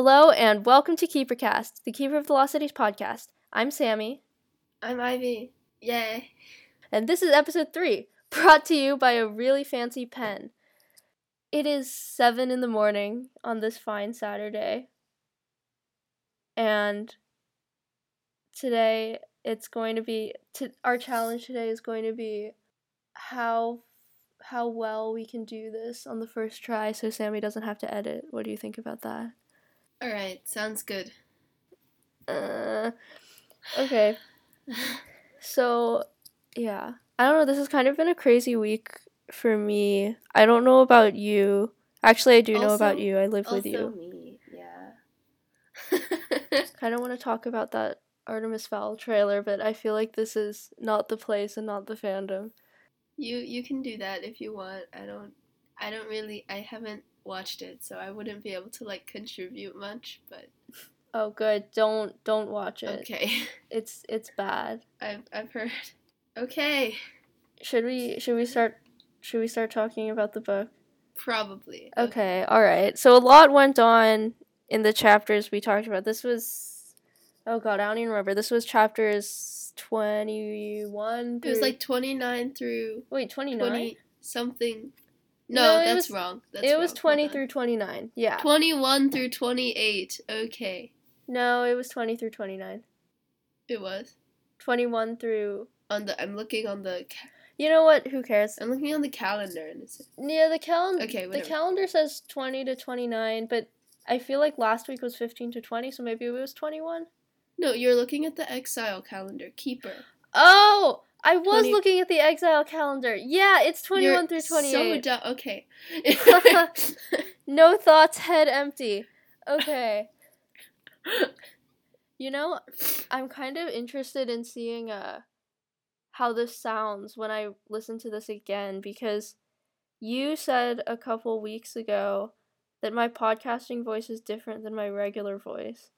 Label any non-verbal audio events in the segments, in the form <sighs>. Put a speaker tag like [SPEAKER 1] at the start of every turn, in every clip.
[SPEAKER 1] Hello and welcome to KeeperCast, the Keeper of the Lost Cities podcast. I'm Sammy,
[SPEAKER 2] I'm Ivy. Yay.
[SPEAKER 1] and this is episode three, brought to you by a really fancy pen. It is seven in the morning on this fine Saturday, and today it's going to be to, our challenge today is going to be how how well we can do this on the first try, so Sammy doesn't have to edit. What do you think about that?
[SPEAKER 2] All right, sounds good.
[SPEAKER 1] Uh, okay. <sighs> So, yeah. I don't know. This has kind of been a crazy week for me. I don't know about you. Actually, I do know about you. I live with you.
[SPEAKER 2] me, yeah.
[SPEAKER 1] Kind of want to talk about that Artemis Fowl trailer, but I feel like this is not the place and not the fandom.
[SPEAKER 2] you you can do that if you want. I don't I don't really I haven't watched it, so I wouldn't be able to like contribute much, but
[SPEAKER 1] Oh, good. Don't don't watch it.
[SPEAKER 2] okay. <laughs>
[SPEAKER 1] It's it's bad.
[SPEAKER 2] I've I've heard. Okay,
[SPEAKER 1] Should we should we start should we start talking about the book?
[SPEAKER 2] probably.
[SPEAKER 1] Okay, all right. So a lot went on in the chapters we talked about. This was, oh god, I don't even remember. This was chapters twenty-one.
[SPEAKER 2] It was like 29 through
[SPEAKER 1] wait, twenty-nine.
[SPEAKER 2] 20 something.
[SPEAKER 1] No,
[SPEAKER 2] No, that's
[SPEAKER 1] was-
[SPEAKER 2] wrong. That's
[SPEAKER 1] it was
[SPEAKER 2] wrong.
[SPEAKER 1] Twenty
[SPEAKER 2] on.
[SPEAKER 1] through twenty-nine. Yeah.
[SPEAKER 2] 21 through 28. Okay.
[SPEAKER 1] No, it was twenty through twenty-nine.
[SPEAKER 2] It was.
[SPEAKER 1] Twenty-one through.
[SPEAKER 2] On the I'm looking on the ca-
[SPEAKER 1] You know what? Who cares?
[SPEAKER 2] I'm looking on the calendar and it's
[SPEAKER 1] Yeah, the calendar.
[SPEAKER 2] Okay, whatever.
[SPEAKER 1] the calendar says twenty to twenty-nine, but I feel like last week was fifteen to twenty, so maybe it was twenty-one.
[SPEAKER 2] No, you're looking at the exile calendar. Keeper.
[SPEAKER 1] Oh, I was
[SPEAKER 2] 20
[SPEAKER 1] looking at the exile calendar. Yeah, it's 21
[SPEAKER 2] You're
[SPEAKER 1] through
[SPEAKER 2] So
[SPEAKER 1] 28.
[SPEAKER 2] dumb. Okay. <laughs>
[SPEAKER 1] no thoughts, head empty. Okay. <laughs> You know, I'm kind of interested in seeing uh how this sounds when I listen to this again because you said a couple weeks ago that my podcasting voice is different than my regular voice.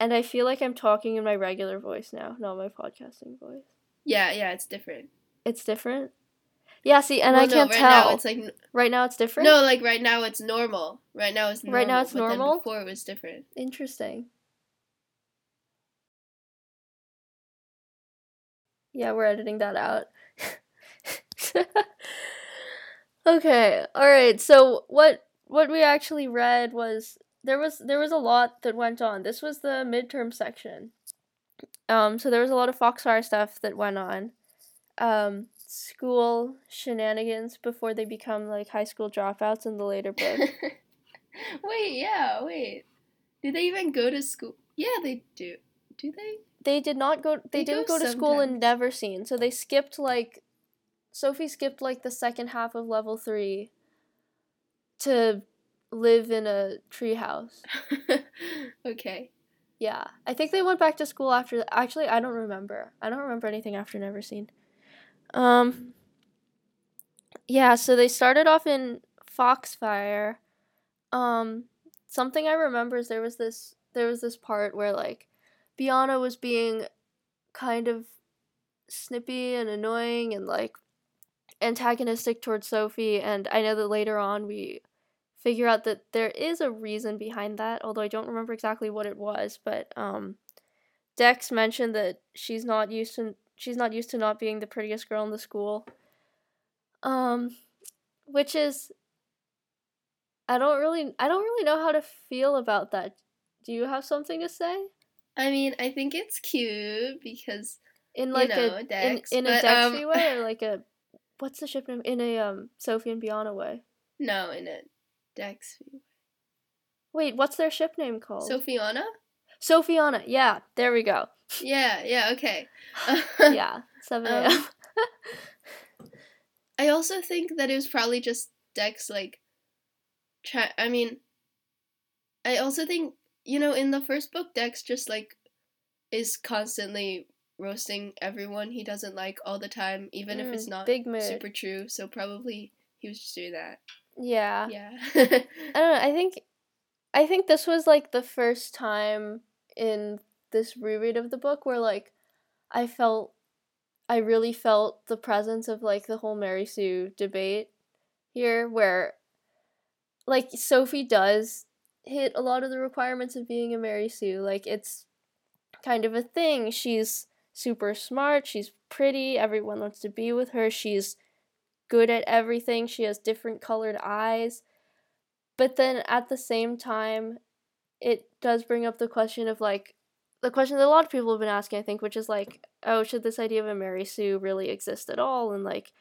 [SPEAKER 1] And I feel like I'm talking in my regular voice now, not my podcasting voice.
[SPEAKER 2] Yeah, yeah, it's different.
[SPEAKER 1] It's different. Yeah, see, and
[SPEAKER 2] Well,
[SPEAKER 1] I
[SPEAKER 2] no,
[SPEAKER 1] can't
[SPEAKER 2] right
[SPEAKER 1] tell.
[SPEAKER 2] Now it's like
[SPEAKER 1] right now it's different.
[SPEAKER 2] no, like right now it's normal. Right now it's normal.
[SPEAKER 1] Right now it's normal?
[SPEAKER 2] before it was different.
[SPEAKER 1] Interesting. Yeah, we're editing that out. <laughs> okay, all right. So what what we actually read was there was there was a lot that went on. This was the midterm section. Um, so there was a lot of Foxfire stuff that went on. Um, school shenanigans before they become like high school dropouts in the later book. <laughs>
[SPEAKER 2] wait, yeah, wait. Do they even go to school? Yeah, they do. Do they?
[SPEAKER 1] they did not go they,
[SPEAKER 2] They
[SPEAKER 1] didn't
[SPEAKER 2] go
[SPEAKER 1] go to school in. Neverseen, so they skipped like Sophie skipped like the second half of level three to live in a treehouse. <laughs>
[SPEAKER 2] okay.
[SPEAKER 1] Yeah. I think they went back to school after actually I don't remember. I don't remember anything after Neverseen. Um Yeah, so they started off in Foxfire. Um something I remember is there was this there was this part where like Biana was being kind of snippy and annoying and like antagonistic towards Sophie and I know that later on we figure out that there is a reason behind that, although I don't remember exactly what it was, but um Dex mentioned that she's not used to she's not used to not being the prettiest girl in the school. Um which is I don't really I don't really know how to feel about that. Do you have something to say?
[SPEAKER 2] I mean, I think it's cute because
[SPEAKER 1] In
[SPEAKER 2] You
[SPEAKER 1] like
[SPEAKER 2] know,
[SPEAKER 1] a
[SPEAKER 2] Dex,
[SPEAKER 1] in, in a Dexy
[SPEAKER 2] um,
[SPEAKER 1] way or <laughs> like a what's the ship name? In a um Sophie and Biana way.
[SPEAKER 2] no, in it, Dex.
[SPEAKER 1] Wait, what's their ship name called?
[SPEAKER 2] Sophiana?
[SPEAKER 1] Sophiana. Yeah, there we go.
[SPEAKER 2] Yeah, yeah, okay. <laughs>
[SPEAKER 1] yeah, 7 a.m.
[SPEAKER 2] Um, I also think that it was probably just Dex like try I mean I also think you know in the first book Dex just like is constantly roasting everyone he doesn't like all the time even if it's
[SPEAKER 1] Mm,
[SPEAKER 2] not
[SPEAKER 1] big
[SPEAKER 2] super true so probably he was just doing that.
[SPEAKER 1] Yeah.
[SPEAKER 2] Yeah. <laughs>
[SPEAKER 1] I don't know. I think I think this was like the first time in this reread of the book where like I felt I really felt the presence of like the whole Mary Sue debate here where like Sophie does hit a lot of the requirements of being a Mary Sue. Like it's kind of a thing. She's super smart, she's pretty, everyone wants to be with her. She's good at everything. She has different colored eyes. But then at the same time, it does bring up the question of like the question that a lot of people have been asking, I think, which is like, oh, should this idea of a Mary Sue really exist at all? And like,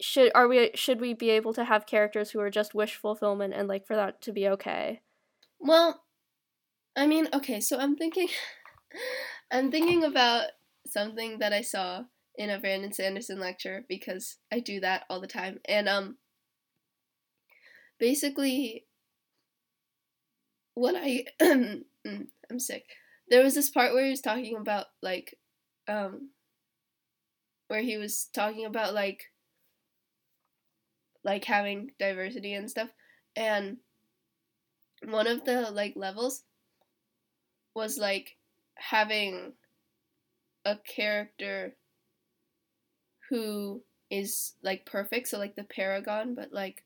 [SPEAKER 1] should are we should we be able to have characters who are just wish fulfillment and like for that to be okay?
[SPEAKER 2] Well, I mean, okay, so I'm thinking, <laughs> I'm thinking about something that I saw in a Brandon Sanderson lecture because I do that all the time, and um, basically, what I <clears throat> mm, I'm sick. There was this part where he was talking about like, um, where he was talking about like like having diversity and stuff and one of the like levels was like having a character who is like perfect so like the paragon but like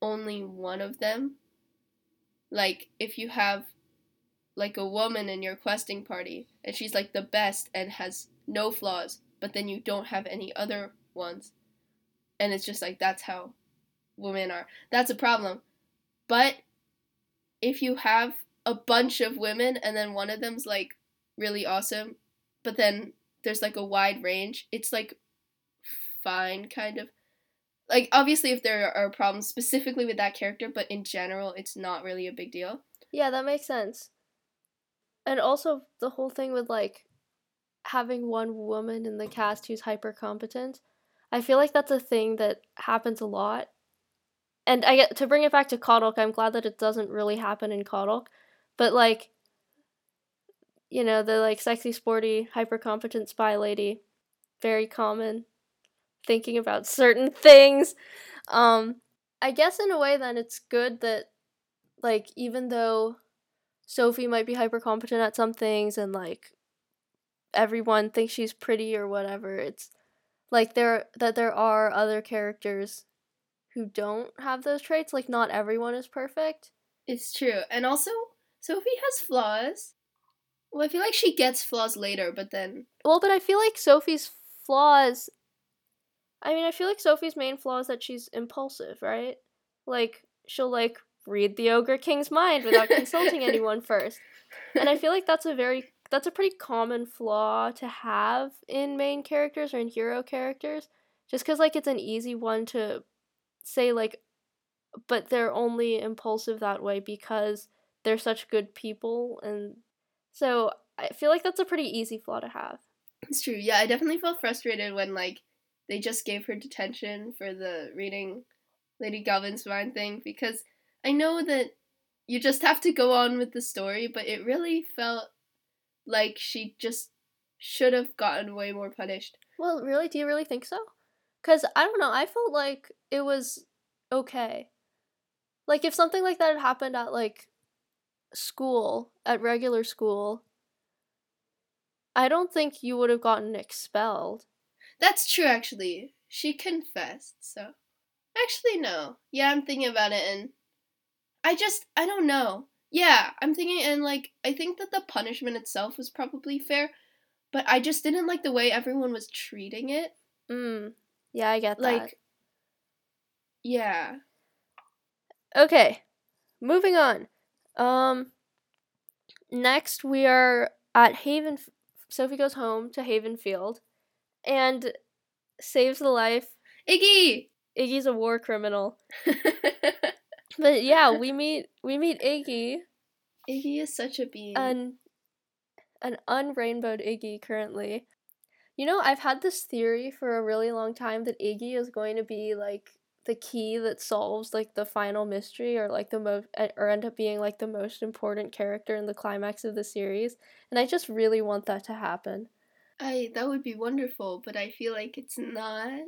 [SPEAKER 2] only one of them like if you have like a woman in your questing party and she's like the best and has no flaws but then you don't have any other ones and it's just like that's how women are. That's a problem. But if you have a bunch of women and then one of them's like really awesome, but then there's like a wide range, it's like fine kind of. Like obviously if there are problems specifically with that character, but in general it's not really a big deal.
[SPEAKER 1] Yeah, that makes sense. And also the whole thing with like having one woman in the cast who's hyper competent I feel like that's a thing that happens a lot. And I get to bring it back to Kodok, I'm glad that it doesn't really happen in Kodok. But like you know, the like sexy, sporty, hyper competent spy lady, very common. Thinking about certain things. Um I guess in a way then it's good that like even though Sophie might be hyper competent at some things and like everyone thinks she's pretty or whatever, it's like there that there are other characters who don't have those traits like not everyone is perfect
[SPEAKER 2] it's true and also sophie has flaws well i feel like she gets flaws later but then
[SPEAKER 1] well but i feel like sophie's flaws i mean i feel like sophie's main flaw is that she's impulsive right? Like she'll like read the ogre king's mind without consulting anyone <laughs> first. And i feel like that's a very that's a pretty common flaw to have in main characters or in hero characters just because like it's an easy one to say like but they're only impulsive that way because they're such good people and so i feel like that's a pretty easy flaw to have.
[SPEAKER 2] It's true. Yeah i definitely felt frustrated when like they just gave her detention for the reading lady galvin's mind thing because i know that you just have to go on with the story but it really felt like she just should have gotten way more punished.
[SPEAKER 1] Well, really? Do you really think so? Because I don't know. I felt like it was okay. Like, if something like that had happened at, like, school, at regular school, I don't think you would have gotten expelled.
[SPEAKER 2] That's true, actually. She confessed, so. Actually, no. Yeah, I'm thinking about it, and I just, I don't know. Yeah, I'm thinking, and like, I think that the punishment itself was probably fair, but I just didn't like the way everyone was treating it.
[SPEAKER 1] Mm. Yeah, I get that. Like,
[SPEAKER 2] yeah.
[SPEAKER 1] Okay, moving on. Um, next we are at Haven. Sophie goes home to Havenfield, and saves the life.
[SPEAKER 2] Iggy.
[SPEAKER 1] Iggy's a war criminal. <laughs> but yeah, we meet we meet Iggy.
[SPEAKER 2] Iggy is such a being.
[SPEAKER 1] An an unrainbowed Iggy currently. You know, I've had this theory for a really long time that Iggy is going to be like the key that solves like the final mystery or like the most eh, or end up being like the most important character in the climax of the series and I just really want that to happen.
[SPEAKER 2] I that would be wonderful, but I feel like it's not.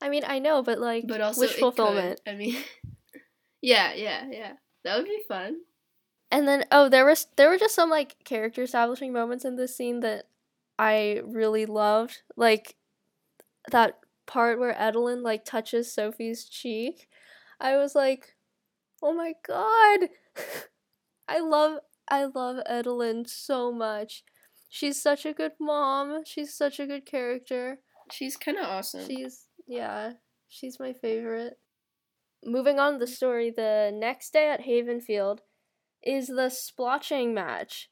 [SPEAKER 1] I mean, I know, but like but also wish fulfillment.
[SPEAKER 2] Could. I mean <laughs> Yeah, yeah, yeah. That would be fun.
[SPEAKER 1] And then oh, there was there were just some like character establishing moments in this scene that I really loved. Like that part where Edaline like touches Sophie's cheek. I was like, Oh my god. <laughs> I love I love Edaline so much. She's such a good mom. She's such a good character.
[SPEAKER 2] She's kind of awesome.
[SPEAKER 1] She's yeah, she's my favorite. Moving on to the story, the next day at Havenfield is the splotching match,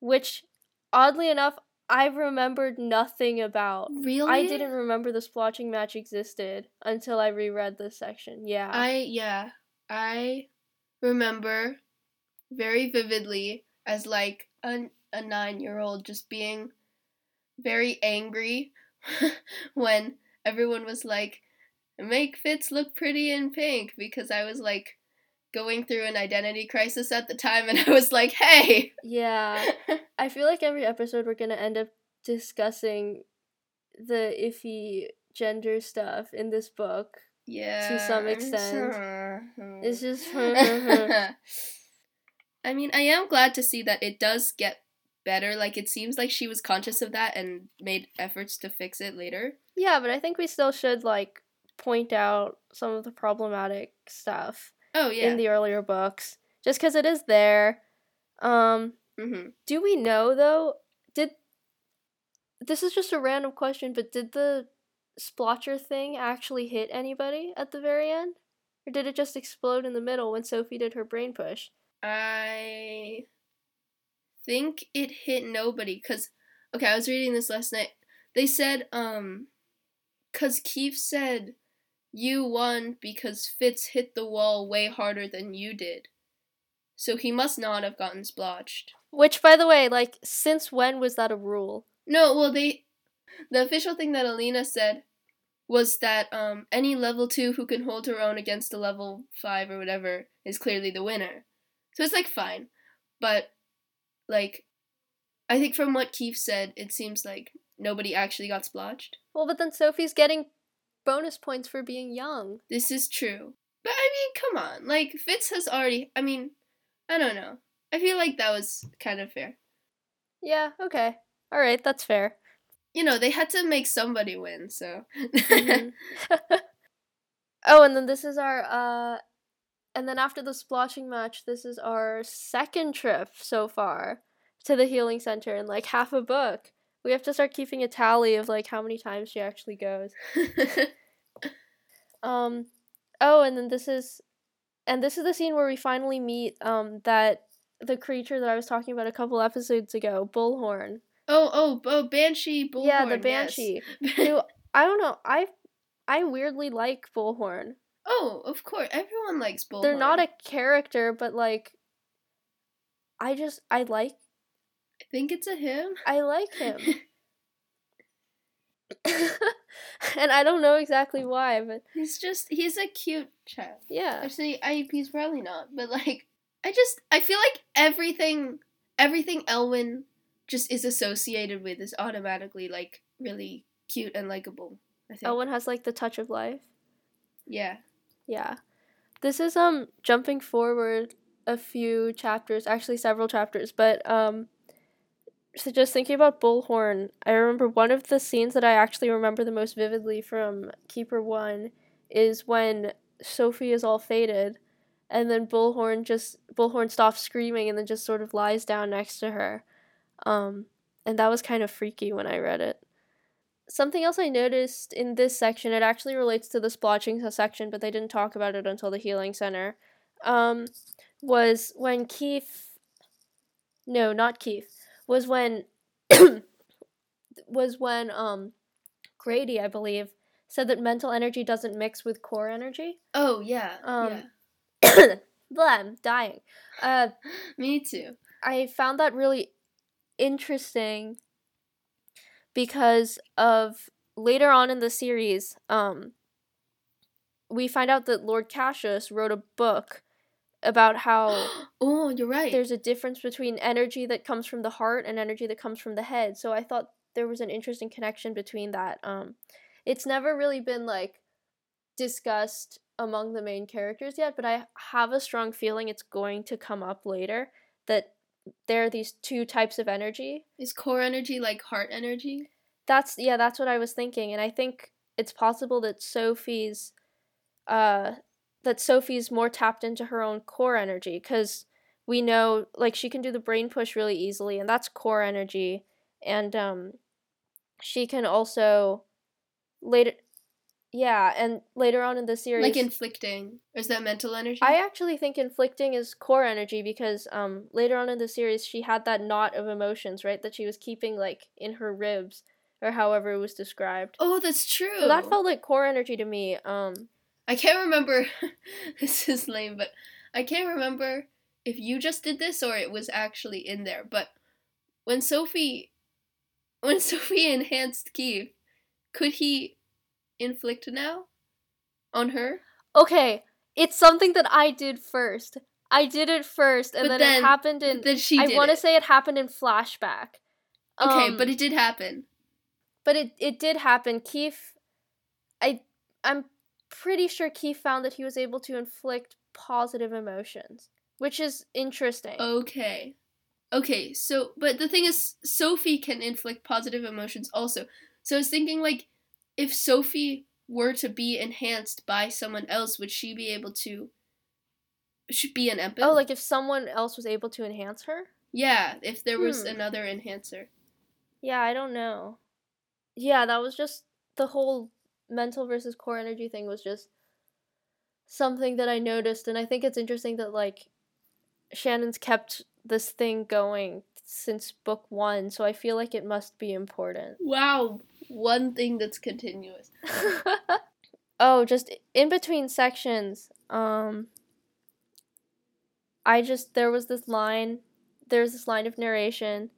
[SPEAKER 1] which oddly enough I remembered nothing about.
[SPEAKER 2] really?
[SPEAKER 1] I didn't remember the splotching match existed until I reread this section. Yeah.
[SPEAKER 2] I yeah, I remember very vividly as like a a nine year old just being very angry <laughs> when everyone was like, "Make Fitz look pretty in pink," because I was like going through an identity crisis at the time, and <laughs> I was like, "Hey."
[SPEAKER 1] yeah. <laughs> I feel like every episode we're gonna end up discussing the iffy gender stuff in this book.
[SPEAKER 2] Yeah.
[SPEAKER 1] To
[SPEAKER 2] some
[SPEAKER 1] extent.
[SPEAKER 2] sure.
[SPEAKER 1] It's just
[SPEAKER 2] I mean, I am glad to see that it does get better. Like it seems like she was conscious of that and made efforts to fix it later.
[SPEAKER 1] Yeah, but I think we still should like point out some of the problematic stuff
[SPEAKER 2] Oh yeah.
[SPEAKER 1] in the earlier books just cuz it is there. Um
[SPEAKER 2] mm-hmm.
[SPEAKER 1] do we know though did this is just a random question, but did the splotcher thing actually hit anybody at the very end? Or did it just explode in the middle when Sophie did her brain push?
[SPEAKER 2] I think it hit nobody cuz okay, I was reading this last night. They said um cuz Keefe said you won because Fitz hit the wall way harder than you did. So he must not have gotten splotched.
[SPEAKER 1] Which by the way, like since when was that a rule?
[SPEAKER 2] No, well they the official thing that Alina said was that um any level 2 who can hold her own against a level 5 or whatever is clearly the winner. So it's like fine. But like I think from what Keefe said, it seems like nobody actually got splotched.
[SPEAKER 1] Well, but then Sophie's getting bonus points for being young.
[SPEAKER 2] This is true. But I mean, come on. Like Fitz has already I mean, I don't know. I feel like that was kind of fair.
[SPEAKER 1] Yeah, okay. All right, that's fair.
[SPEAKER 2] You know, they had to make somebody win, so
[SPEAKER 1] Mhm. <laughs> <laughs> oh, and then this is our uh and then after the splotching match, this is our second trip so far to the healing center in like half a book. We have to start keeping a tally of like how many times she actually goes. <laughs> Um oh, and then this is and this is the scene where we finally meet um that the creature that I was talking about a couple episodes ago, Bullhorn.
[SPEAKER 2] Oh, oh, oh, Banshee Bullhorn.
[SPEAKER 1] yeah, the
[SPEAKER 2] yes.
[SPEAKER 1] banshee. <laughs> who I don't know. I I weirdly like Bullhorn.
[SPEAKER 2] Oh, of course. Everyone likes Bullhorn.
[SPEAKER 1] They're not a character, but like I just I like
[SPEAKER 2] I think it's a him.
[SPEAKER 1] I like him. <laughs> <laughs> and I don't know exactly why, but
[SPEAKER 2] he's just he's a cute child.
[SPEAKER 1] yeah.
[SPEAKER 2] Actually, I he's probably not, but like I just I feel like everything everything Elwin just is associated with is automatically like really cute and likable. I think.
[SPEAKER 1] Elwin has like the touch of life.
[SPEAKER 2] Yeah.
[SPEAKER 1] Yeah. This is um jumping forward a few chapters, actually several chapters, but um so just thinking about Bullhorn, I remember one of the scenes that I actually remember the most vividly from Keeper 1 is when Sophie is all faded and then Bullhorn just Bullhorn stops screaming and then just sort of lies down next to her. Um and that was kind of freaky when I read it. Something else I noticed in this section, it actually relates to the splotching section, but they didn't talk about it until the healing center. Um, was when Keefe, no, not Keefe, was when, <coughs> was when um, Grady, I believe, said that mental energy doesn't mix with core energy.
[SPEAKER 2] Oh yeah.
[SPEAKER 1] Um,
[SPEAKER 2] yeah. <coughs>
[SPEAKER 1] Blah, I'm dying. Uh, <laughs>
[SPEAKER 2] Me too.
[SPEAKER 1] I found that really interesting because of later on in the series, um, we find out that Lord Cassius wrote a book about how <gasps>
[SPEAKER 2] oh, you're right.
[SPEAKER 1] there's a difference between energy that comes from the heart and energy that comes from the head. So I thought there was an interesting connection between that. Um, it's never really been like discussed among the main characters yet, but I have a strong feeling it's going to come up later that there are these two types of energy.
[SPEAKER 2] Is core energy like heart energy?
[SPEAKER 1] That's yeah, that's what I was thinking, and I think it's possible that Sophie's uh that Sophie's more tapped into her own core energy because we know like she can do the brain push really easily and that's core energy and um she can also later yeah and later on in the series
[SPEAKER 2] Like inflicting. Or is that mental energy?
[SPEAKER 1] I actually think inflicting is core energy because um later on in the series she had that knot of emotions, right? That she was keeping like in her ribs or however it was described.
[SPEAKER 2] oh, that's true.
[SPEAKER 1] So that felt like core energy to me. Um
[SPEAKER 2] I can't remember. <laughs> this is lame, but I can't remember if you just did this or it was actually in there. But when Sophie, when <laughs> Sophie enhanced Keefe, could he inflict now on her?
[SPEAKER 1] okay, it's something that I did first. I did it first and then,
[SPEAKER 2] then-
[SPEAKER 1] it happened in
[SPEAKER 2] then she
[SPEAKER 1] I want to say it happened in flashback.
[SPEAKER 2] Okay,
[SPEAKER 1] Um,
[SPEAKER 2] but it did happen.
[SPEAKER 1] but it it did happen. Keefe, I I'm pretty sure Keefe found that he was able to inflict positive emotions, which is interesting.
[SPEAKER 2] Okay. Okay, so but the thing is Sophie can inflict positive emotions also. So I was thinking like if Sophie were to be enhanced by someone else, would she be able to should be an empath?
[SPEAKER 1] Oh, like if someone else was able to enhance her?
[SPEAKER 2] Yeah, if there was
[SPEAKER 1] Hmm.
[SPEAKER 2] another enhancer.
[SPEAKER 1] Yeah, I don't know. Yeah, that was just the whole mental versus core energy thing was just something that I noticed and I think it's interesting that like Shannon's kept this thing going since book 1, so I feel like it must be important.
[SPEAKER 2] Wow, one thing that's continuous. <laughs>
[SPEAKER 1] oh, just in between sections, um I just there was this line there's this line of narration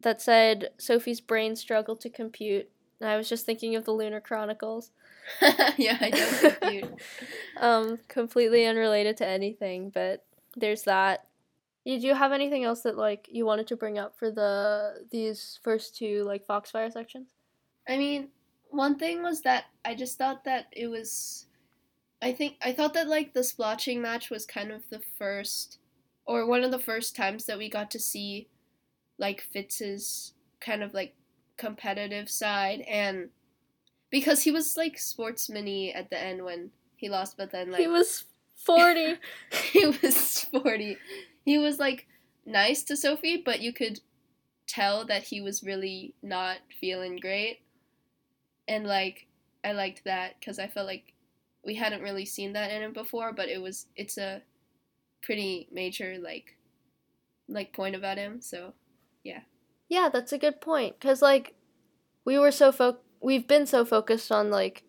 [SPEAKER 1] that said Sophie's brain struggled to compute. And I was just thinking of the Lunar Chronicles. <laughs>
[SPEAKER 2] yeah, I know compute. <laughs>
[SPEAKER 1] Um, completely unrelated to anything, but there's that. Did you have anything else that like you wanted to bring up for the these first two like Foxfire sections?
[SPEAKER 2] I mean, one thing was that I just thought that it was. I think I thought that like the splotching match was kind of the first, or one of the first times that we got to see, like Fitz's kind of like competitive side, and because he was like sportsman-y at the end when he lost, but then like <laughs>
[SPEAKER 1] he was forty.
[SPEAKER 2] he was sporty. He was like nice to Sophie, but you could tell that he was really not feeling great. And like I liked that cuz I felt like we hadn't really seen that in him before, but it was it's a pretty major like like point about him. So,
[SPEAKER 1] yeah, Yeah, that's a good point. Cause like we were so fo- we've been so focused on like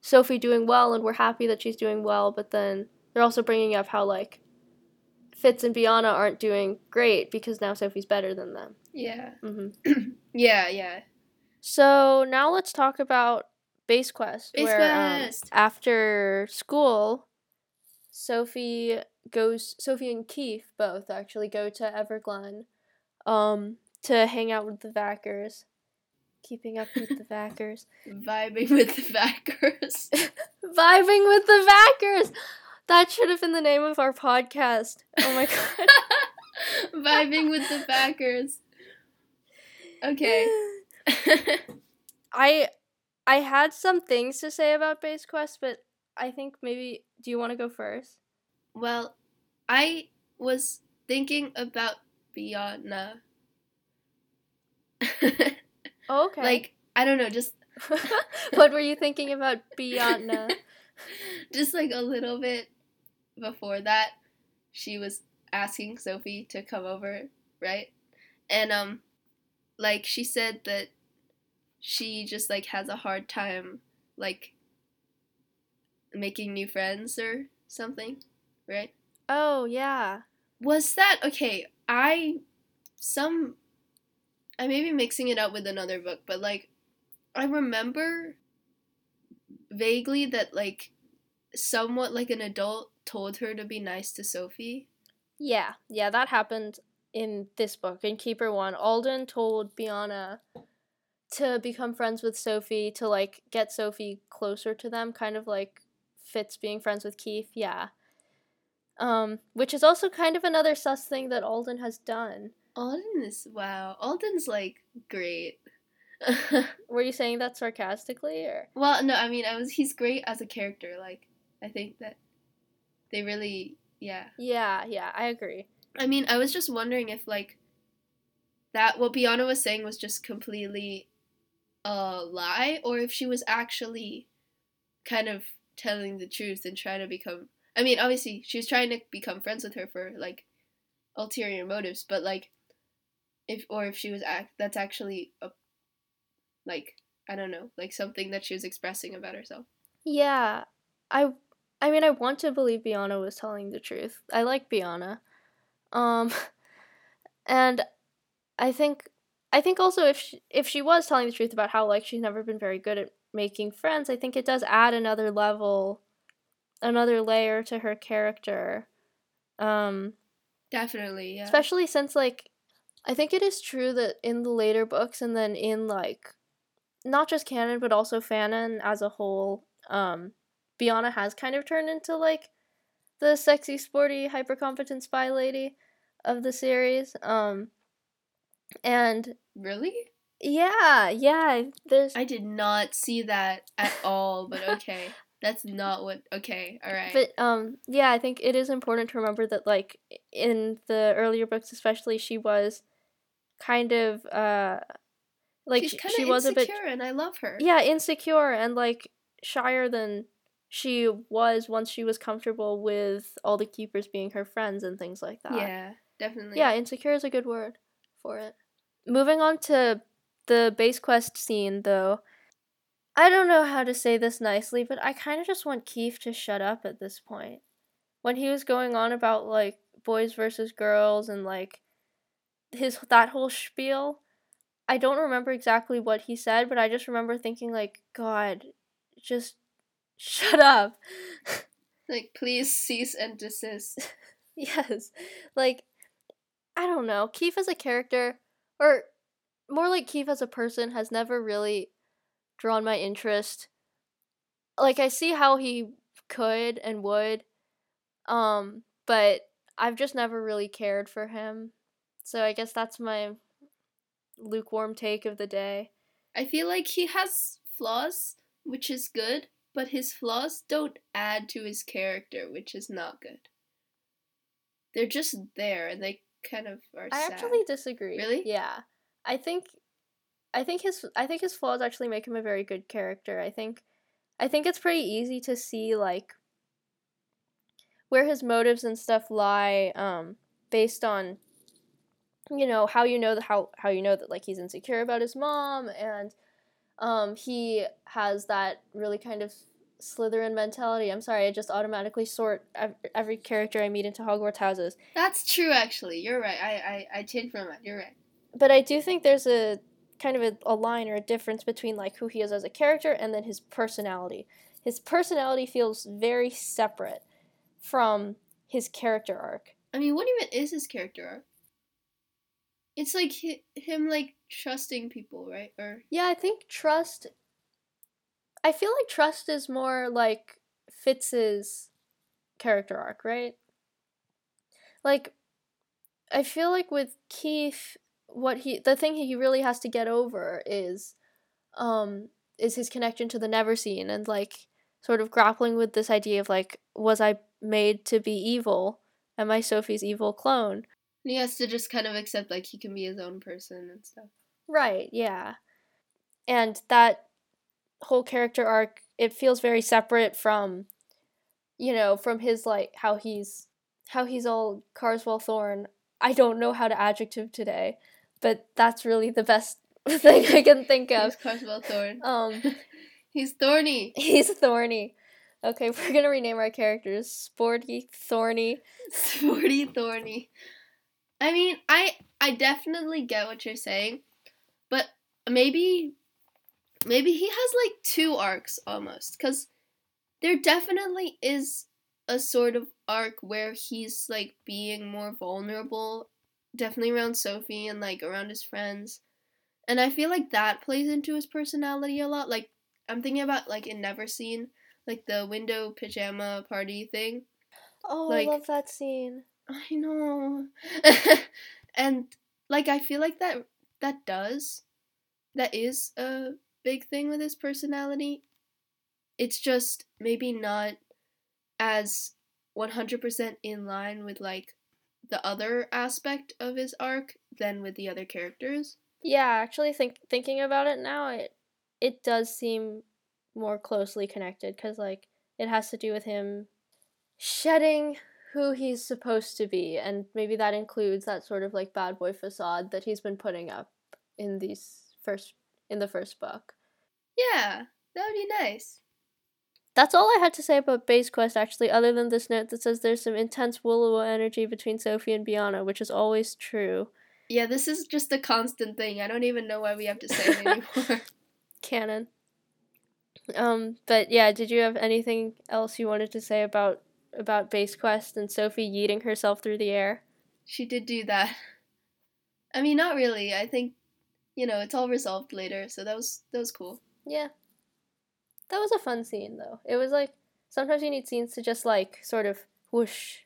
[SPEAKER 1] Sophie doing well, and we're happy that she's doing well. But then they're also bringing up how like Fitz and Biana aren't doing great because now Sophie's better than them.
[SPEAKER 2] yeah.
[SPEAKER 1] hmm <clears throat>
[SPEAKER 2] Yeah, yeah.
[SPEAKER 1] So now let's talk about Base Quest.
[SPEAKER 2] Base
[SPEAKER 1] where, um,
[SPEAKER 2] Quest.
[SPEAKER 1] after school, Sophie goes. Sophie and Keefe both actually go to Everglen, um, to hang out with the Vackers. Keeping up with the Vackers.
[SPEAKER 2] Vibing with the backers. <laughs>
[SPEAKER 1] Vibing with the Vackers! <laughs> That should have been the name of our podcast. Oh my god. <laughs>
[SPEAKER 2] Vibing with the backers. Okay.
[SPEAKER 1] I I had some things to say about Base Quest, but I think maybe do you want to go first?
[SPEAKER 2] Well, I was thinking about Biana.
[SPEAKER 1] Uh, oh, okay.
[SPEAKER 2] Like, I don't know, just <laughs>
[SPEAKER 1] what were you thinking about Biana? <laughs>
[SPEAKER 2] just like a little bit before that, she was asking Sophie to come over, right? And um like she said that she just like has a hard time like making new friends or something, right?
[SPEAKER 1] Oh yeah.
[SPEAKER 2] Was that okay? I some I may be mixing it up with another book, but like I remember vaguely that like somewhat like an adult told her to be nice to Sophie.
[SPEAKER 1] Yeah, yeah, that happened in this book in Keeper One. Alden told Biana to become friends with Sophie to like get Sophie closer to them, kind of like Fitz being friends with Keefe. Yeah. Um, which is also kind of another sus thing that Alden has done.
[SPEAKER 2] Alden is wow. Alden's like great. <laughs>
[SPEAKER 1] Were you saying that sarcastically or?
[SPEAKER 2] well, no, I mean I was he's great as a character. Like I think that They really, yeah.
[SPEAKER 1] Yeah, yeah, I agree.
[SPEAKER 2] I mean, I was just wondering if like that what Biana was saying was just completely a lie, or if she was actually kind of telling the truth and trying to become. I mean, obviously, she was trying to become friends with her for like ulterior motives, but like, if or if she was act that's actually a like I don't know, like something that she was expressing about herself.
[SPEAKER 1] Yeah, I I mean, I want to believe Biana was telling the truth. I like Biana. Um <laughs> and I think I think also if she, if she was telling the truth about how like she's never been very good at making friends, I think it does add another level another layer to her character. Um
[SPEAKER 2] Definitely, yeah.
[SPEAKER 1] especially since like I think it is true that in the later books and then in like not just canon but also fanon as a whole, um Biana has kind of turned into like the sexy, sporty, hyper competent spy lady of the series. Um, and
[SPEAKER 2] really?
[SPEAKER 1] yeah, yeah, there's.
[SPEAKER 2] I did not see that at all, but okay. <laughs> That's not what. Okay, all right.
[SPEAKER 1] But um, yeah, I think it is important to remember that like in the earlier books, especially, she was kind of uh, like
[SPEAKER 2] She's
[SPEAKER 1] she,
[SPEAKER 2] kind
[SPEAKER 1] she was a bit
[SPEAKER 2] insecure, and I love her.
[SPEAKER 1] yeah insecure and like shyer than she was once she was comfortable with all the keepers being her friends and things like that.
[SPEAKER 2] yeah, definitely.
[SPEAKER 1] Yeah, insecure is a good word for it. Moving on to the base quest scene, though, I don't know how to say this nicely, but I kind of just want Keefe to shut up at this point. When he was going on about like boys versus girls and like his that whole spiel, I don't remember exactly what he said, but I just remember thinking like, God, just shut up.
[SPEAKER 2] Like, please cease and desist. <laughs>
[SPEAKER 1] Yes. Like, I don't know. Keefe as a character, or more like Keefe as a person, has never really drawn my interest. Like, I see how he could and would, um, but I've just never really cared for him. So I guess that's my lukewarm take of the day.
[SPEAKER 2] I feel like he has flaws, which is good, but his flaws don't add to his character, which is not good. They're just there, and they kind of are.
[SPEAKER 1] I
[SPEAKER 2] sad.
[SPEAKER 1] actually disagree.
[SPEAKER 2] Really?
[SPEAKER 1] Yeah. I think I think his I think his flaws actually make him a very good character. I think I think it's pretty easy to see like where his motives and stuff lie um based on you know how you know that how how you know that like he's insecure about his mom and um he has that really kind of Slytherin mentality. I'm sorry, I just automatically sort every character I meet into Hogwarts houses.
[SPEAKER 2] That's true, actually. You're right. I I I changed my mind. You're right.
[SPEAKER 1] but I do think there's a kind of a, a line or a difference between like who he is as a character and then his personality. His personality feels very separate from his character arc.
[SPEAKER 2] I mean, what even is his character arc? It's like hi- him like trusting people, right? Or
[SPEAKER 1] Yeah, I think trust. I feel like trust is more like Fitz's character arc, right? Like, I feel like with Keefe, what he the thing he really has to get over is, um, is his connection to the Neverseen and like sort of grappling with this idea of like, was I made to be evil? Am I Sophie's evil clone?
[SPEAKER 2] He has to just kind of accept like he can be his own person and stuff.
[SPEAKER 1] Right, yeah. And that whole character arc, it feels very separate from you know, from his like how he's how he's all Carswell Thorne. I don't know how to adjective today, but that's really the best <laughs> thing I can think
[SPEAKER 2] He's
[SPEAKER 1] of.
[SPEAKER 2] Carswell Thorne.
[SPEAKER 1] Um <laughs>
[SPEAKER 2] He's thorny.
[SPEAKER 1] he's thorny. Okay, we're gonna rename our characters Sporty, Thorny. <laughs>
[SPEAKER 2] Sporty thorny. I mean, I I definitely get what you're saying, but maybe maybe he has like two arcs almost cuz there definitely is a sort of arc where he's like being more vulnerable definitely around Sophie and like around his friends. And I feel like that plays into his personality a lot. Like I'm thinking about like in Neverseen, like the window pajama party thing.
[SPEAKER 1] Oh,
[SPEAKER 2] Like-
[SPEAKER 1] I love that scene.
[SPEAKER 2] I know. <laughs> and like I feel like that that does that is a big thing with his personality. It's just maybe not as 100% in line with like the other aspect of his arc than with the other characters.
[SPEAKER 1] Yeah, actually think thinking about it now, it it does seem more closely connected cuz like it has to do with him shedding who he's supposed to be and maybe that includes that sort of like bad boy facade that he's been putting up in these first in the first book.
[SPEAKER 2] Yeah, that would be nice.
[SPEAKER 1] That's all I had to say about Base Quest, actually, other than this note that says there's some intense Woolowo energy between Sophie and Biana, which is always true.
[SPEAKER 2] Yeah, this is just a constant thing. I don't even know why we have to say it <laughs> anymore.
[SPEAKER 1] Canon. Um, but yeah, did you have anything else you wanted to say about about Base Quest and Sophie yeeting herself through the air?
[SPEAKER 2] She did do that. I mean, not really. I think, you know, it's all resolved later, so that was that was cool.
[SPEAKER 1] Yeah. That was a fun scene though. It was like sometimes you need scenes to just like sort of whoosh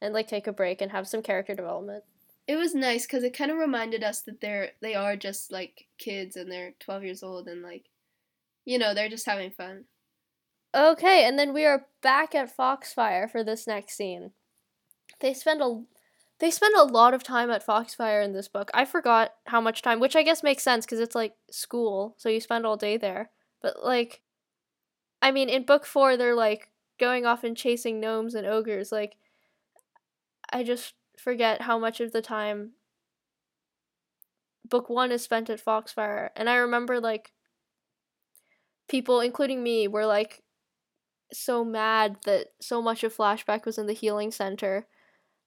[SPEAKER 1] and like take a break and have some character development.
[SPEAKER 2] It was nice because it kind of reminded us that they're they are just like kids and they're twelve years old and like, you know, they're just having fun.
[SPEAKER 1] Okay, and then we are back at Foxfire for this next scene. They spend a they spend a lot of time at Foxfire in this book. I forgot how much time, which I guess makes sense because it's like school, so you spend all day there. But like, I mean, in book four, they're like going off and chasing gnomes and ogres. Like, I just forget how much of the time book one is spent at Foxfire. And I remember like people, including me, were like so mad that so much of flashback was in the healing center.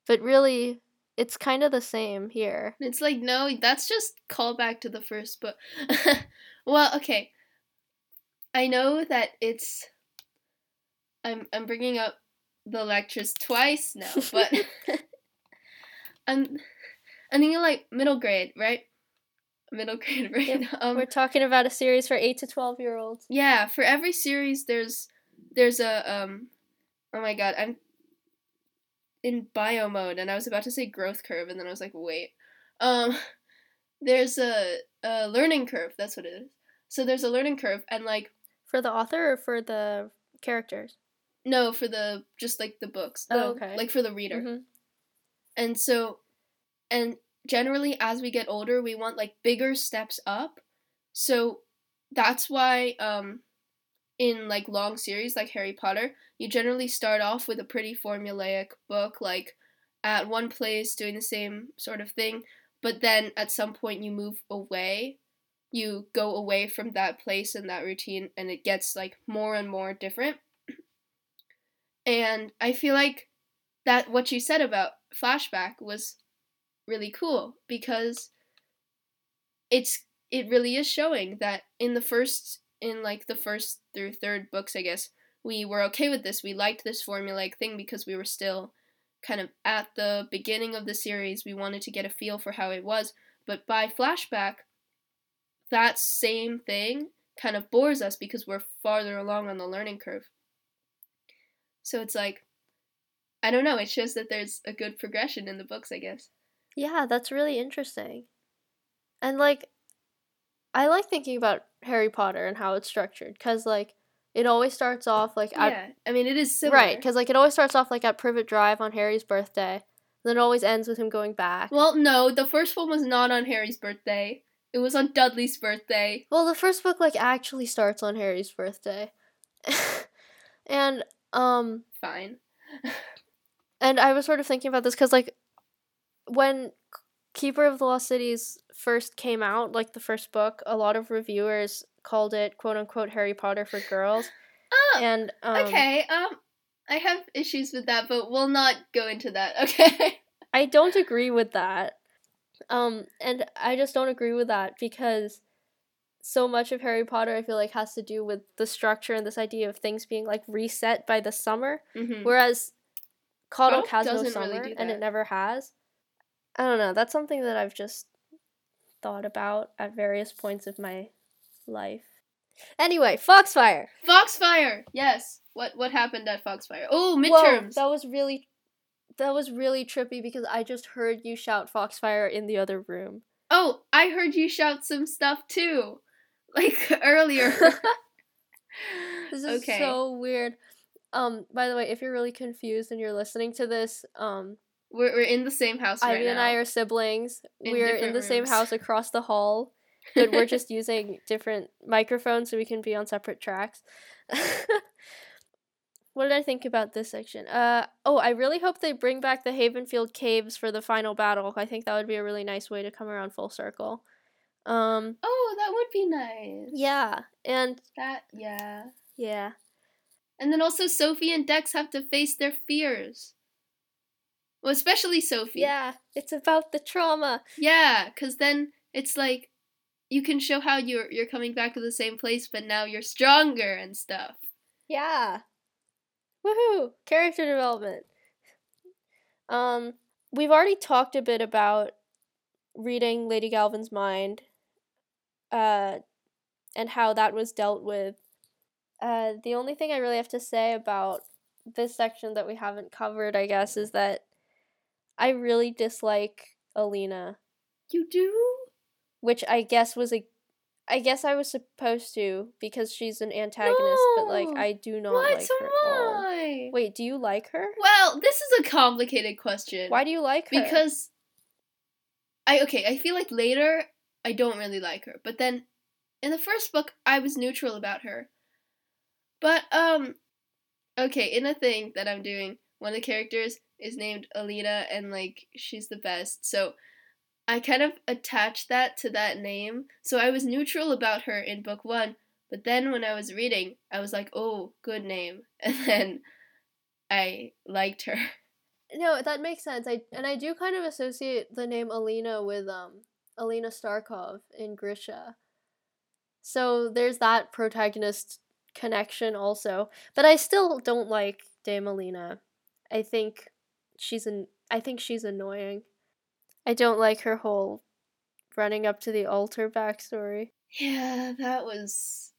[SPEAKER 1] But really, it's kind of the same here.
[SPEAKER 2] It's like no, that's just callback to the first book. <laughs> well, okay. I know that it's I'm I'm bringing up the lectures twice now, but <laughs> I'm I'm thinking like middle grade, right? Middle <laughs> grade, right?
[SPEAKER 1] Yep.
[SPEAKER 2] Um,
[SPEAKER 1] We're talking about a series for 8 to 12 year olds.
[SPEAKER 2] yeah, for every series there's there's a um oh my god, I'm in bio mode and I was about to say growth curve and then I was like, wait. Um <laughs> there's a a learning curve, that's what it is. So there's a learning curve and like
[SPEAKER 1] For the author or for the characters?
[SPEAKER 2] no, for the just like the books.
[SPEAKER 1] Oh,
[SPEAKER 2] the-
[SPEAKER 1] okay.
[SPEAKER 2] Like for the reader.
[SPEAKER 1] Mhm.
[SPEAKER 2] And so, and generally, as we get older, we want like bigger steps up. So that's why, um, in like long series like Harry Potter, you generally start off with a pretty formulaic book, like at one place doing the same sort of thing, but then at some point you move away. You go away from that place and that routine, and it gets like more and more different. And I feel like that what you said about flashback was really cool because it's it really is showing that in the first in like the first through third books I guess we were okay with this we liked this formulaic thing because we were still kind of at the beginning of the series we wanted to get a feel for how it was but by flashback that same thing kind of bores us because we're farther along on the learning curve so it's like I don't know. It shows that there's a good progression in the books, I guess.
[SPEAKER 1] Yeah, that's really interesting. And like I like thinking about Harry Potter and how it's structured cuz like it always starts off like at
[SPEAKER 2] yeah, I mean it is similar.
[SPEAKER 1] right cuz like it always starts off like at Privet Drive on Harry's birthday. Then it always ends with him going back.
[SPEAKER 2] Well, no, the first one was not on Harry's birthday. It was on Dudley's birthday.
[SPEAKER 1] Well, the first book like actually starts on Harry's birthday. <laughs> and um
[SPEAKER 2] Fine. <laughs>
[SPEAKER 1] and I was sort of thinking about this cuz like when Keeper of the Lost Cities first came out, like the first book, a lot of reviewers called it quote unquote Harry Potter for girls.
[SPEAKER 2] Oh,
[SPEAKER 1] And um
[SPEAKER 2] okay. Um, I have issues with that, but we'll not go into that. <laughs> Okay.
[SPEAKER 1] I don't agree with that. Um, and I just don't agree with that because so much of Harry Potter I feel like has to do with the structure and this idea of things being like reset by the summer,
[SPEAKER 2] mm-hmm.
[SPEAKER 1] whereas Cauldron
[SPEAKER 2] Twelve
[SPEAKER 1] has no
[SPEAKER 2] doesn't really
[SPEAKER 1] summer and it never has. I don't know. That's something that I've just thought about at various points of my life. Anyway, Foxfire.
[SPEAKER 2] Foxfire. Yes. What what happened at Foxfire? Oh,
[SPEAKER 1] Whoa,
[SPEAKER 2] midterms.
[SPEAKER 1] that was really that was really trippy because I just heard you shout Foxfire in the other room.
[SPEAKER 2] oh, I heard you shout some stuff too, like <laughs> earlier. <laughs>
[SPEAKER 1] This is
[SPEAKER 2] Okay.
[SPEAKER 1] so weird. Um, by the way, if you're really confused and you're listening to this, um,
[SPEAKER 2] We're, we're in the same house right
[SPEAKER 1] Ivy
[SPEAKER 2] now.
[SPEAKER 1] and I are siblings.
[SPEAKER 2] In
[SPEAKER 1] we're in the same house across the hall, but we're just <laughs> using different microphones so we can be on separate tracks. <laughs> what did I think about this section? Uh oh, I really hope they bring back the Havenfield caves for the final battle. I think that would be a really nice way to come around full circle. Um
[SPEAKER 2] Oh, that would be nice.
[SPEAKER 1] yeah, and
[SPEAKER 2] That yeah.
[SPEAKER 1] yeah.
[SPEAKER 2] And then also Sophie and Dex have to face their fears. Well, especially Sophie.
[SPEAKER 1] Yeah, it's about the trauma.
[SPEAKER 2] Yeah, cuz then it's like you can show how you're you're coming back to the same place but now you're stronger and stuff.
[SPEAKER 1] Yeah. Woohoo! Character development. Um, we've already talked a bit about reading Lady Galvin's mind, uh, and how that was dealt with. Uh, the only thing I really have to say about this section that we haven't covered, I guess, is that I really dislike Alina,
[SPEAKER 2] You do?
[SPEAKER 1] which I guess was a. I guess I was supposed to because she's an antagonist, but like I do not like her at all.
[SPEAKER 2] Why?
[SPEAKER 1] Wait, do you like her?
[SPEAKER 2] Well, this is a complicated question.
[SPEAKER 1] Why do you like her?
[SPEAKER 2] Because I okay, I feel like later I don't really like her, but then in the first book I was neutral about her. But um okay, in a thing that I'm doing, one of the characters is named Alina and like she's the best. So I kind of attached that to that name. So I was neutral about her in book 1, but then when I was reading, I was like, "Oh, good name." <laughs> And then I liked her.
[SPEAKER 1] no, that makes sense. I and I do kind of associate the name Alina with um Alina Starkov in Grisha. So there's that protagonist connection also. But I still don't like Dame Alina. I think she's an I think she's annoying. I don't like her whole running up to the altar backstory.
[SPEAKER 2] Yeah, that was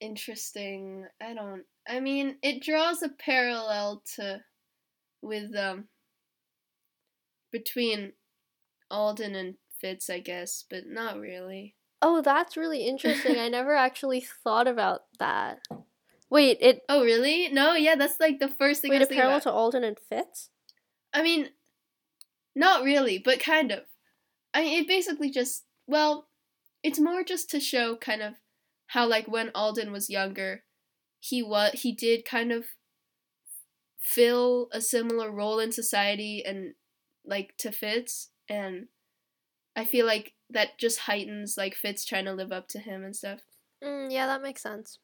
[SPEAKER 2] interesting. I don't I mean, it draws a parallel to with um between Alden and Fitz, I guess, but not really.
[SPEAKER 1] Oh, that's really interesting. I never actually thought about that. Wait, it
[SPEAKER 2] Oh, really? No, yeah, that's like the first thing I
[SPEAKER 1] wait
[SPEAKER 2] was
[SPEAKER 1] a parallel
[SPEAKER 2] about.
[SPEAKER 1] to Alden and Fitz?
[SPEAKER 2] I mean, not really, but kind of. I mean, it basically just well, it's more just to show kind of how like when Alden was younger, he was he did kind of fill a similar role in society and like to Fitz and I feel like that just heightens like Fitz trying to live up to him and stuff.
[SPEAKER 1] Mm, yeah, that makes sense.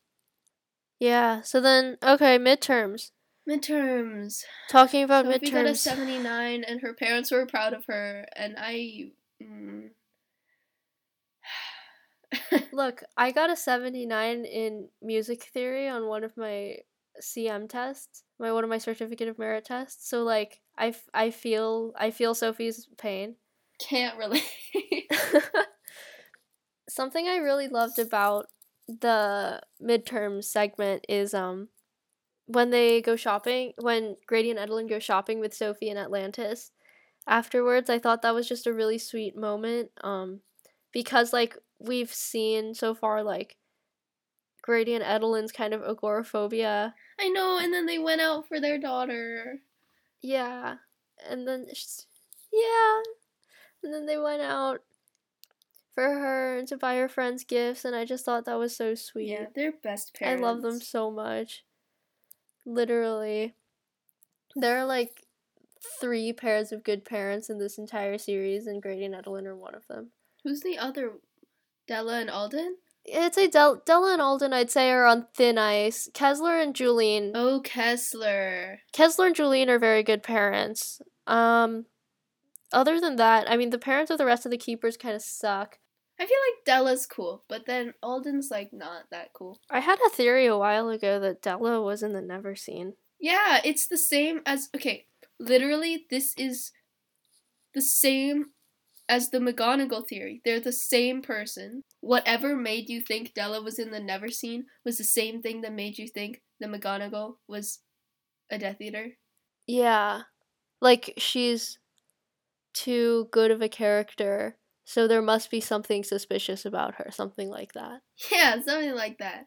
[SPEAKER 1] Yeah, so then okay, midterms.
[SPEAKER 2] Midterms.
[SPEAKER 1] Talking about
[SPEAKER 2] Sophie got a
[SPEAKER 1] midterms.
[SPEAKER 2] 79 and her parents were proud of her and I mm, <sighs>
[SPEAKER 1] Look, I got a 79 in music theory on one of my CM tests, my one of my certificate of merit tests. So like I, f- I feel I feel Sophie's pain.
[SPEAKER 2] can't relate. <laughs>
[SPEAKER 1] Something I really loved about the midterm segment is um when they go shopping, when Grady and Edaline go shopping with Sophie in Atlantis. Afterwards, I thought that was just a really sweet moment um because like we've seen so far like Grady and Edaline's kind of agoraphobia.
[SPEAKER 2] I know, and then they went out for their daughter.
[SPEAKER 1] Yeah. And then it's- yeah. And then they went out for her and to buy her friends gifts and I just thought that was so sweet.
[SPEAKER 2] Yeah, they're best parents.
[SPEAKER 1] I love them so much. Literally. There are like three pairs of good parents in this entire series, and Grady and Edaline are one of them.
[SPEAKER 2] Who's the other? Della and Alden?
[SPEAKER 1] I'd say Del- Della and Alden, I'd say, are on thin ice. Kessler and Juline.
[SPEAKER 2] Oh, Kessler.
[SPEAKER 1] Kessler and Juline are very good parents. Um, other than that, I mean, the parents of the rest of the keepers kind of suck.
[SPEAKER 2] I feel like Della's cool, but then Alden's like not that cool.
[SPEAKER 1] I had a theory a while ago that Della was in the Neverseen.
[SPEAKER 2] Yeah, it's the same as okay. Literally, this is the same as the McGonagall theory. They're the same person. Whatever made you think Della was in the Neverseen was the same thing that made you think the McGonagall was a Death Eater.
[SPEAKER 1] Yeah. Like she's too good of a character, so there must be something suspicious about her, something like that.
[SPEAKER 2] Yeah, something like that.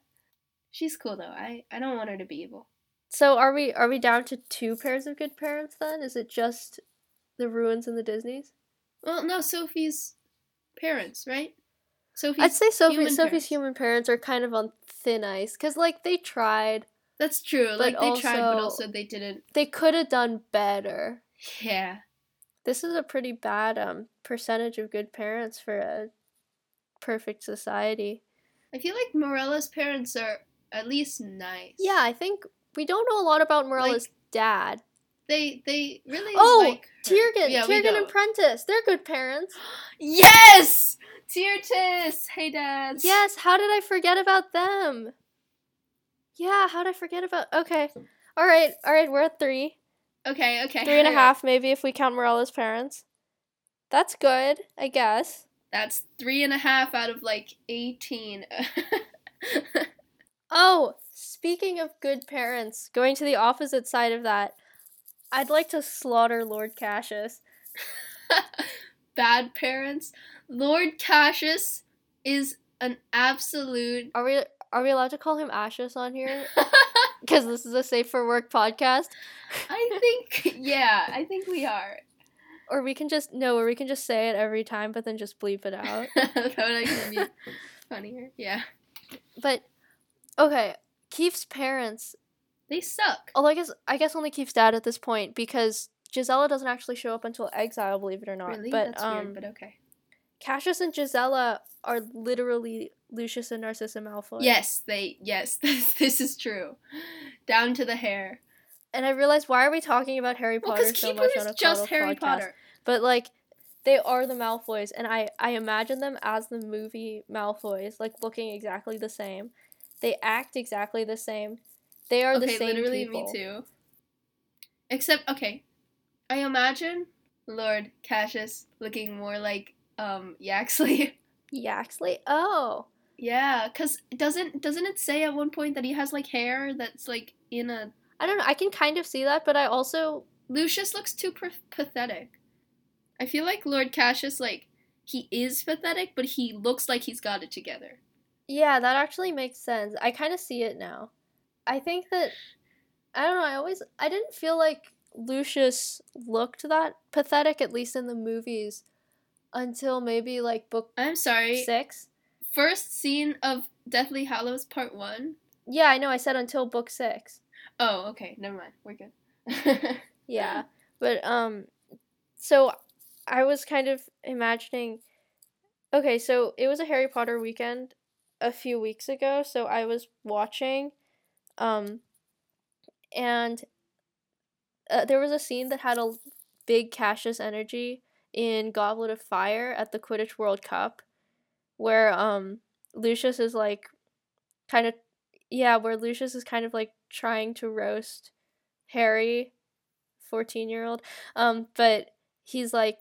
[SPEAKER 2] She's cool though. I I don't want her to be evil.
[SPEAKER 1] So are we are we down to two pairs of good parents then? Is it just the Ruewens and the Dizznees?
[SPEAKER 2] Well, no, Sophie's parents, right? Sophie's
[SPEAKER 1] I'd say Sophie
[SPEAKER 2] human
[SPEAKER 1] Sophie's
[SPEAKER 2] parents.
[SPEAKER 1] human parents are kind of on thin ice because like they tried,
[SPEAKER 2] That's true. Like they tried, but
[SPEAKER 1] also-
[SPEAKER 2] also they didn't.
[SPEAKER 1] they could have done better.
[SPEAKER 2] Yeah.
[SPEAKER 1] This is a pretty bad um percentage of good parents for a perfect society.
[SPEAKER 2] I feel like Marella's parents are at least nice.
[SPEAKER 1] Yeah, I think we don't know a lot about Marella's dad.
[SPEAKER 2] They they really
[SPEAKER 1] Oh,
[SPEAKER 2] like.
[SPEAKER 1] Tiergan,
[SPEAKER 2] Yeah,
[SPEAKER 1] Tiergan and Prentice, they're good parents. <gasps>
[SPEAKER 2] Yes! Tiertis! Hey dads.
[SPEAKER 1] Yes, how did I forget about them? Yeah, how did I forget about? Okay, all right, all right, we're at three,
[SPEAKER 2] Okay, okay.
[SPEAKER 1] three and a <laughs> half maybe if we count Marella's parents. That's good, I guess.
[SPEAKER 2] That's three and a half out of like eighteen. <laughs>
[SPEAKER 1] Oh, speaking of good parents, going to the opposite side of that, I'd like to slaughter Lord Cassius. <laughs>
[SPEAKER 2] Bad parents. Lord Cassius is an absolute
[SPEAKER 1] Are we are we allowed to call him Ashes on here? Because this is a safe for work podcast.
[SPEAKER 2] I think yeah, I think we are.
[SPEAKER 1] Or we can just no, or we can just say it every time, but then just bleep it out. <laughs>
[SPEAKER 2] that would actually be funnier. Yeah.
[SPEAKER 1] but okay, Keefe's parents.
[SPEAKER 2] They suck.
[SPEAKER 1] Although I guess I guess only Keefe's dad at this point because Gisela doesn't actually show up until Exile, believe it or not.
[SPEAKER 2] really?
[SPEAKER 1] But
[SPEAKER 2] That's
[SPEAKER 1] um,
[SPEAKER 2] weird, but okay.
[SPEAKER 1] Cassius and Gisela are literally Lucius and Narcissa Malfoy.
[SPEAKER 2] Yes, they yes, <laughs> this, this is true. Down to the hair.
[SPEAKER 1] And I realized why are we talking about Harry Potter
[SPEAKER 2] because
[SPEAKER 1] so
[SPEAKER 2] Keeper
[SPEAKER 1] much
[SPEAKER 2] is
[SPEAKER 1] on a
[SPEAKER 2] just Harry
[SPEAKER 1] podcast?
[SPEAKER 2] Potter.
[SPEAKER 1] But like, they are the Malfoys, and I I imagine them as the movie Malfoys, like looking exactly the same. They act exactly the same. They are the same.
[SPEAKER 2] okay,
[SPEAKER 1] same
[SPEAKER 2] literally
[SPEAKER 1] people.
[SPEAKER 2] me too. Except okay, I imagine Lord Cassius looking more like um Yaxley. <laughs>
[SPEAKER 1] Yaxley. Oh,
[SPEAKER 2] yeah, cause doesn't doesn't it say at one point that he has like hair that's like in a
[SPEAKER 1] I don't know. I can kind of see that, but I also
[SPEAKER 2] Lucius looks too pr- pathetic. I feel like Lord Cassius like he is pathetic, but he looks like he's got it together.
[SPEAKER 1] yeah, that actually makes sense. I kind of see it now. I think that I don't know. I always I didn't feel like Lucius looked that pathetic, at least in the movies, until maybe like book
[SPEAKER 2] I'm sorry.
[SPEAKER 1] six.
[SPEAKER 2] First scene of Deathly Hallows Part One.
[SPEAKER 1] Yeah, I know. I said until book six.
[SPEAKER 2] Oh, okay. Never mind. We're good. <laughs>
[SPEAKER 1] Yeah, but um, so I was kind of imagining. Okay, so it was a Harry Potter weekend a few weeks ago, so I was watching, um, and uh, there was a scene that had a big Cassius energy in Goblet of Fire at the Quidditch World Cup, where um Lucius is like, kind of, yeah, where Lucius is kind of like trying to roast Harry 14 year old um but he's like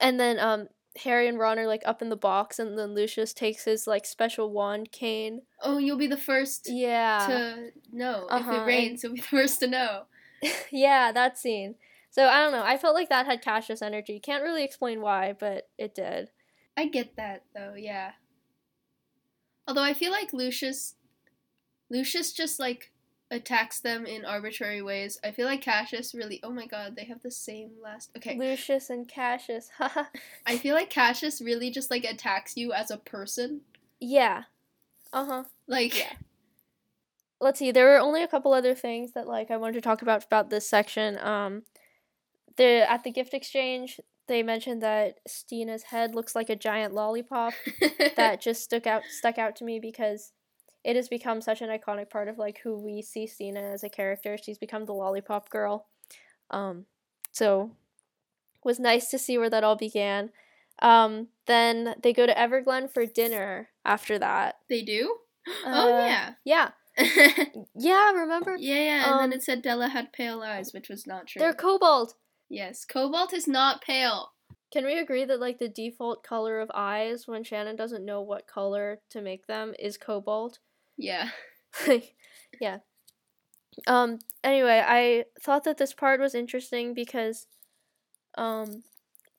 [SPEAKER 1] and then um harry and ron are like up in the box and then lucius takes his like special wand cane
[SPEAKER 2] oh, you'll be the first
[SPEAKER 1] yeah
[SPEAKER 2] to know
[SPEAKER 1] Uh-huh,
[SPEAKER 2] if it
[SPEAKER 1] and-
[SPEAKER 2] rains. You'll be the first to know. <laughs>
[SPEAKER 1] yeah that scene so i don't know i felt like that had cassius energy can't really explain why but it did
[SPEAKER 2] I get that though. Yeah. Although I feel like Lucius, Lucius just like attacks them in arbitrary ways. I feel like Cassius really. Oh my god, they have the same last. Okay.
[SPEAKER 1] lucius and cassius <laughs> haha
[SPEAKER 2] I feel like Cassius really just like attacks you as a person.
[SPEAKER 1] yeah uh-huh
[SPEAKER 2] Like.
[SPEAKER 1] Yeah. let's see there were only a couple other things that like i wanted to talk about about this section um the at the gift exchange they mentioned that stina's head looks like a giant lollipop <laughs> that just stuck out stuck out to me because it has become such an iconic part of like who we see stina as a character she's become the lollipop girl um so it was nice to see where that all began um then they go to everglen for dinner after that
[SPEAKER 2] they do. oh
[SPEAKER 1] Uh,
[SPEAKER 2] yeah.
[SPEAKER 1] yeah
[SPEAKER 2] yeah, <laughs>
[SPEAKER 1] yeah remember
[SPEAKER 2] yeah, yeah, and
[SPEAKER 1] Um,
[SPEAKER 2] then it said Della had pale eyes, which was not true.
[SPEAKER 1] They're cobalt.
[SPEAKER 2] Yes, Cobalt is not pale.
[SPEAKER 1] Can we agree that like the default color of eyes when Shannon doesn't know what color to make them is cobalt?
[SPEAKER 2] Yeah. <laughs>
[SPEAKER 1] yeah. Um anyway, I thought that this part was interesting because um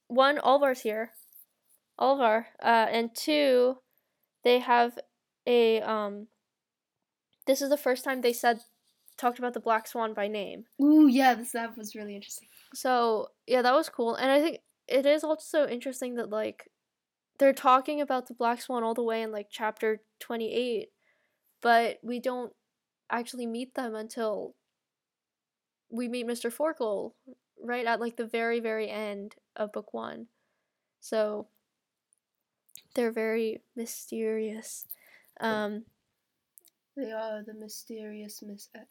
[SPEAKER 1] one Alvar's here. Alvar. Uh and two they have a um this is the first time they said talked about the black swan by name.
[SPEAKER 2] Ooh, yeah, this that was really interesting.
[SPEAKER 1] So yeah, that was cool, and I think it is also interesting that like they're talking about the black swan all the way in like chapter twenty eight, but we don't actually meet them until we meet Mr. Forkle right at like the very very end of book one. So they're very mysterious. Um,
[SPEAKER 2] They are the mysterious Miss F.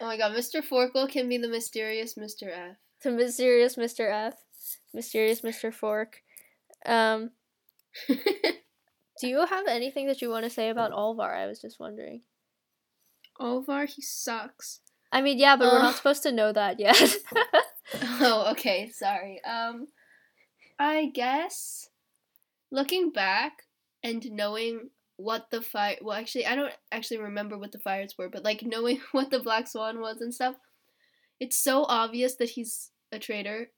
[SPEAKER 2] Oh my god, Mr. Forkle can be the mysterious Mr. F.
[SPEAKER 1] the mysterious Mr. F, mysterious Mr. Fork. Um, <laughs> do you have anything that you want to say about Alvar? I was just wondering.
[SPEAKER 2] Olvar, he sucks.
[SPEAKER 1] I mean, yeah, but we're
[SPEAKER 2] Uh.
[SPEAKER 1] not supposed to know that yet. <laughs>
[SPEAKER 2] Oh, okay, sorry. Um, I guess looking back and knowing what the fire. Well, actually, I don't actually remember what the fires were, but like knowing <laughs> what the Black Swan was and stuff, it's so obvious that he's a traitor,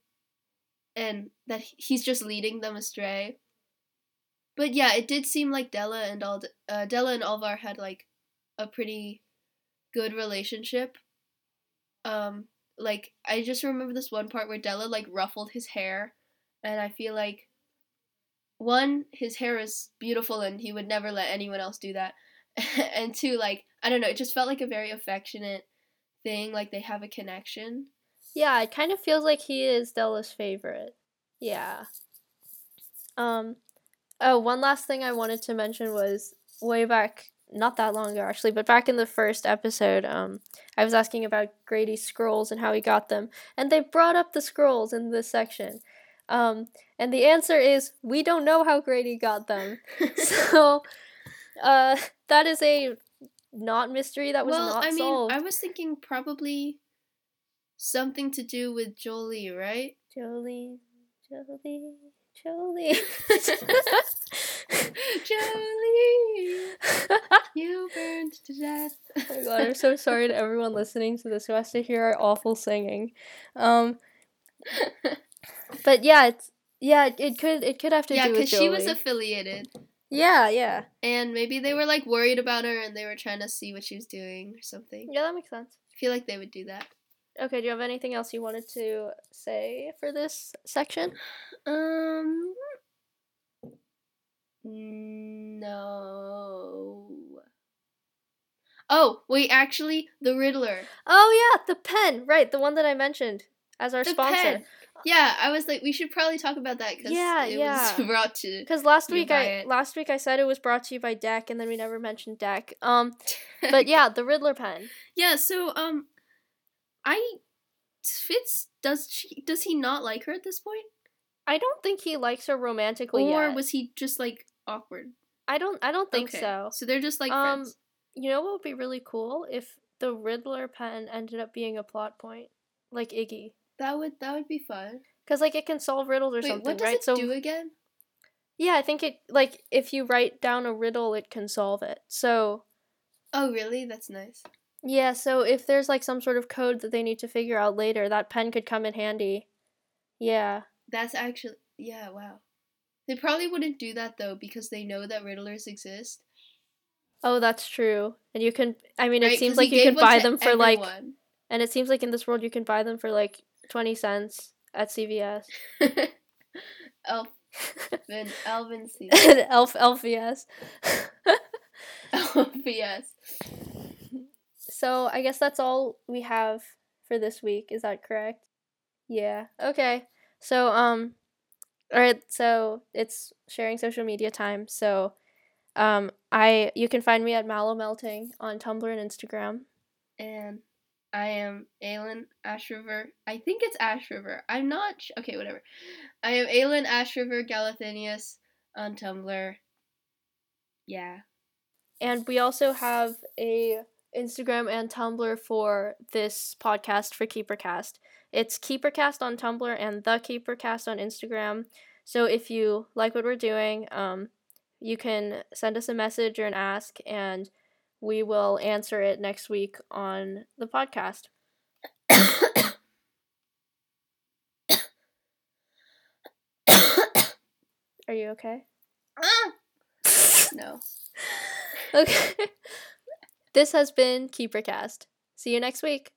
[SPEAKER 2] and that he's just leading them astray. But yeah, it did seem like Della and Ald- uh, Della and Alvar had like a pretty good relationship. Um, like I just remember this one part where Della like ruffled his hair, and I feel like one, his hair is beautiful and he would never let anyone else do that, <laughs> and two, like I don't know, it just felt like a very affectionate thing, like they have a connection.
[SPEAKER 1] yeah, it kind of feels like he is Della's favorite. Yeah. Um, oh, one last thing I wanted to mention was way back, not that long ago actually, but back in the first episode, um, I was asking about Grady's scrolls and how he got them, and they brought up the scrolls in this section. Um, and the answer is we don't know how Grady got them. <laughs> <laughs> so, uh, that is a not mystery that was
[SPEAKER 2] well,
[SPEAKER 1] not
[SPEAKER 2] I mean,
[SPEAKER 1] solved.
[SPEAKER 2] I was thinking probably something to do with Jolie, right?
[SPEAKER 1] Jolie, Jolie, Jolie. <laughs>
[SPEAKER 2] Jolie, you burned to death.
[SPEAKER 1] Oh my god, I'm so sorry to everyone listening to this who has to hear our awful singing. Um, but yeah, it's yeah, it, could it could have to
[SPEAKER 2] yeah,
[SPEAKER 1] do with
[SPEAKER 2] because she was affiliated,
[SPEAKER 1] yeah, yeah,
[SPEAKER 2] and maybe they were like worried about her, and they were trying to see what she was doing or something.
[SPEAKER 1] yeah. That makes sense.
[SPEAKER 2] I feel like they would do that.
[SPEAKER 1] Okay, do you have anything else you wanted to say for this section?
[SPEAKER 2] Um, no. Oh wait, actually, the Riddler.
[SPEAKER 1] Oh yeah, the pen, right? The one that I mentioned as our
[SPEAKER 2] The
[SPEAKER 1] sponsor.
[SPEAKER 2] pen. Yeah, I was like, we should probably talk about that because
[SPEAKER 1] Yeah,
[SPEAKER 2] it
[SPEAKER 1] yeah.
[SPEAKER 2] was <laughs> brought to.
[SPEAKER 1] Because last
[SPEAKER 2] You
[SPEAKER 1] week I
[SPEAKER 2] it.
[SPEAKER 1] last week I said it was brought to you by Deck, and then we never mentioned Deck. Um, <laughs> but yeah, the Riddler pen.
[SPEAKER 2] yeah. So um, I Fitz does she does he not like her at this point,
[SPEAKER 1] I don't think he likes her romantically
[SPEAKER 2] or
[SPEAKER 1] yet.
[SPEAKER 2] was he just like awkward?
[SPEAKER 1] I don't. I don't think
[SPEAKER 2] Okay,
[SPEAKER 1] so.
[SPEAKER 2] So they're just like
[SPEAKER 1] Um,
[SPEAKER 2] friends.
[SPEAKER 1] You know what would be really cool if the Riddler pen ended up being a plot point, like Iggy,
[SPEAKER 2] That would that would be fun.
[SPEAKER 1] because like it can solve riddles or
[SPEAKER 2] Wait,
[SPEAKER 1] something,
[SPEAKER 2] what does
[SPEAKER 1] right?
[SPEAKER 2] it
[SPEAKER 1] so
[SPEAKER 2] do again?
[SPEAKER 1] yeah, I think it like if you write down a riddle, it can solve it. So
[SPEAKER 2] Oh, really? That's nice.
[SPEAKER 1] yeah, so if there's like some sort of code that they need to figure out later, that pen could come in handy. Yeah.
[SPEAKER 2] That's actually yeah. Wow. They probably wouldn't do that though because they know that riddlers exist.
[SPEAKER 1] Oh, that's true. And you can. I mean,
[SPEAKER 2] right?
[SPEAKER 1] it seems like you can buy them for like, and it seems like in this world you can buy them for like twenty cents at CVS. <laughs> <laughs>
[SPEAKER 2] Elvin, Elvin <laughs> C.
[SPEAKER 1] Elf LVS.
[SPEAKER 2] LVS.
[SPEAKER 1] So I guess that's all we have for this week. Is that correct? Yeah. Okay. So um all right, so it's sharing social media time. So um I you can find me at Mallow Melting on Tumblr and Instagram.
[SPEAKER 2] And I am Aylin Ashriver. I think it's Ashriver. I'm not. Sh- okay, whatever. I am Aylin Ashriver Galathinius on Tumblr. Yeah.
[SPEAKER 1] And we also have a Instagram and Tumblr for this podcast for KeeperCast. It's KeeperCast on Tumblr and the KeeperCast on Instagram. So if you like what we're doing, um, you can send us a message or an ask, and we will answer it next week on the podcast. Are you okay?
[SPEAKER 2] No.
[SPEAKER 1] Okay. <laughs> This has been KeeperCast. See you next week.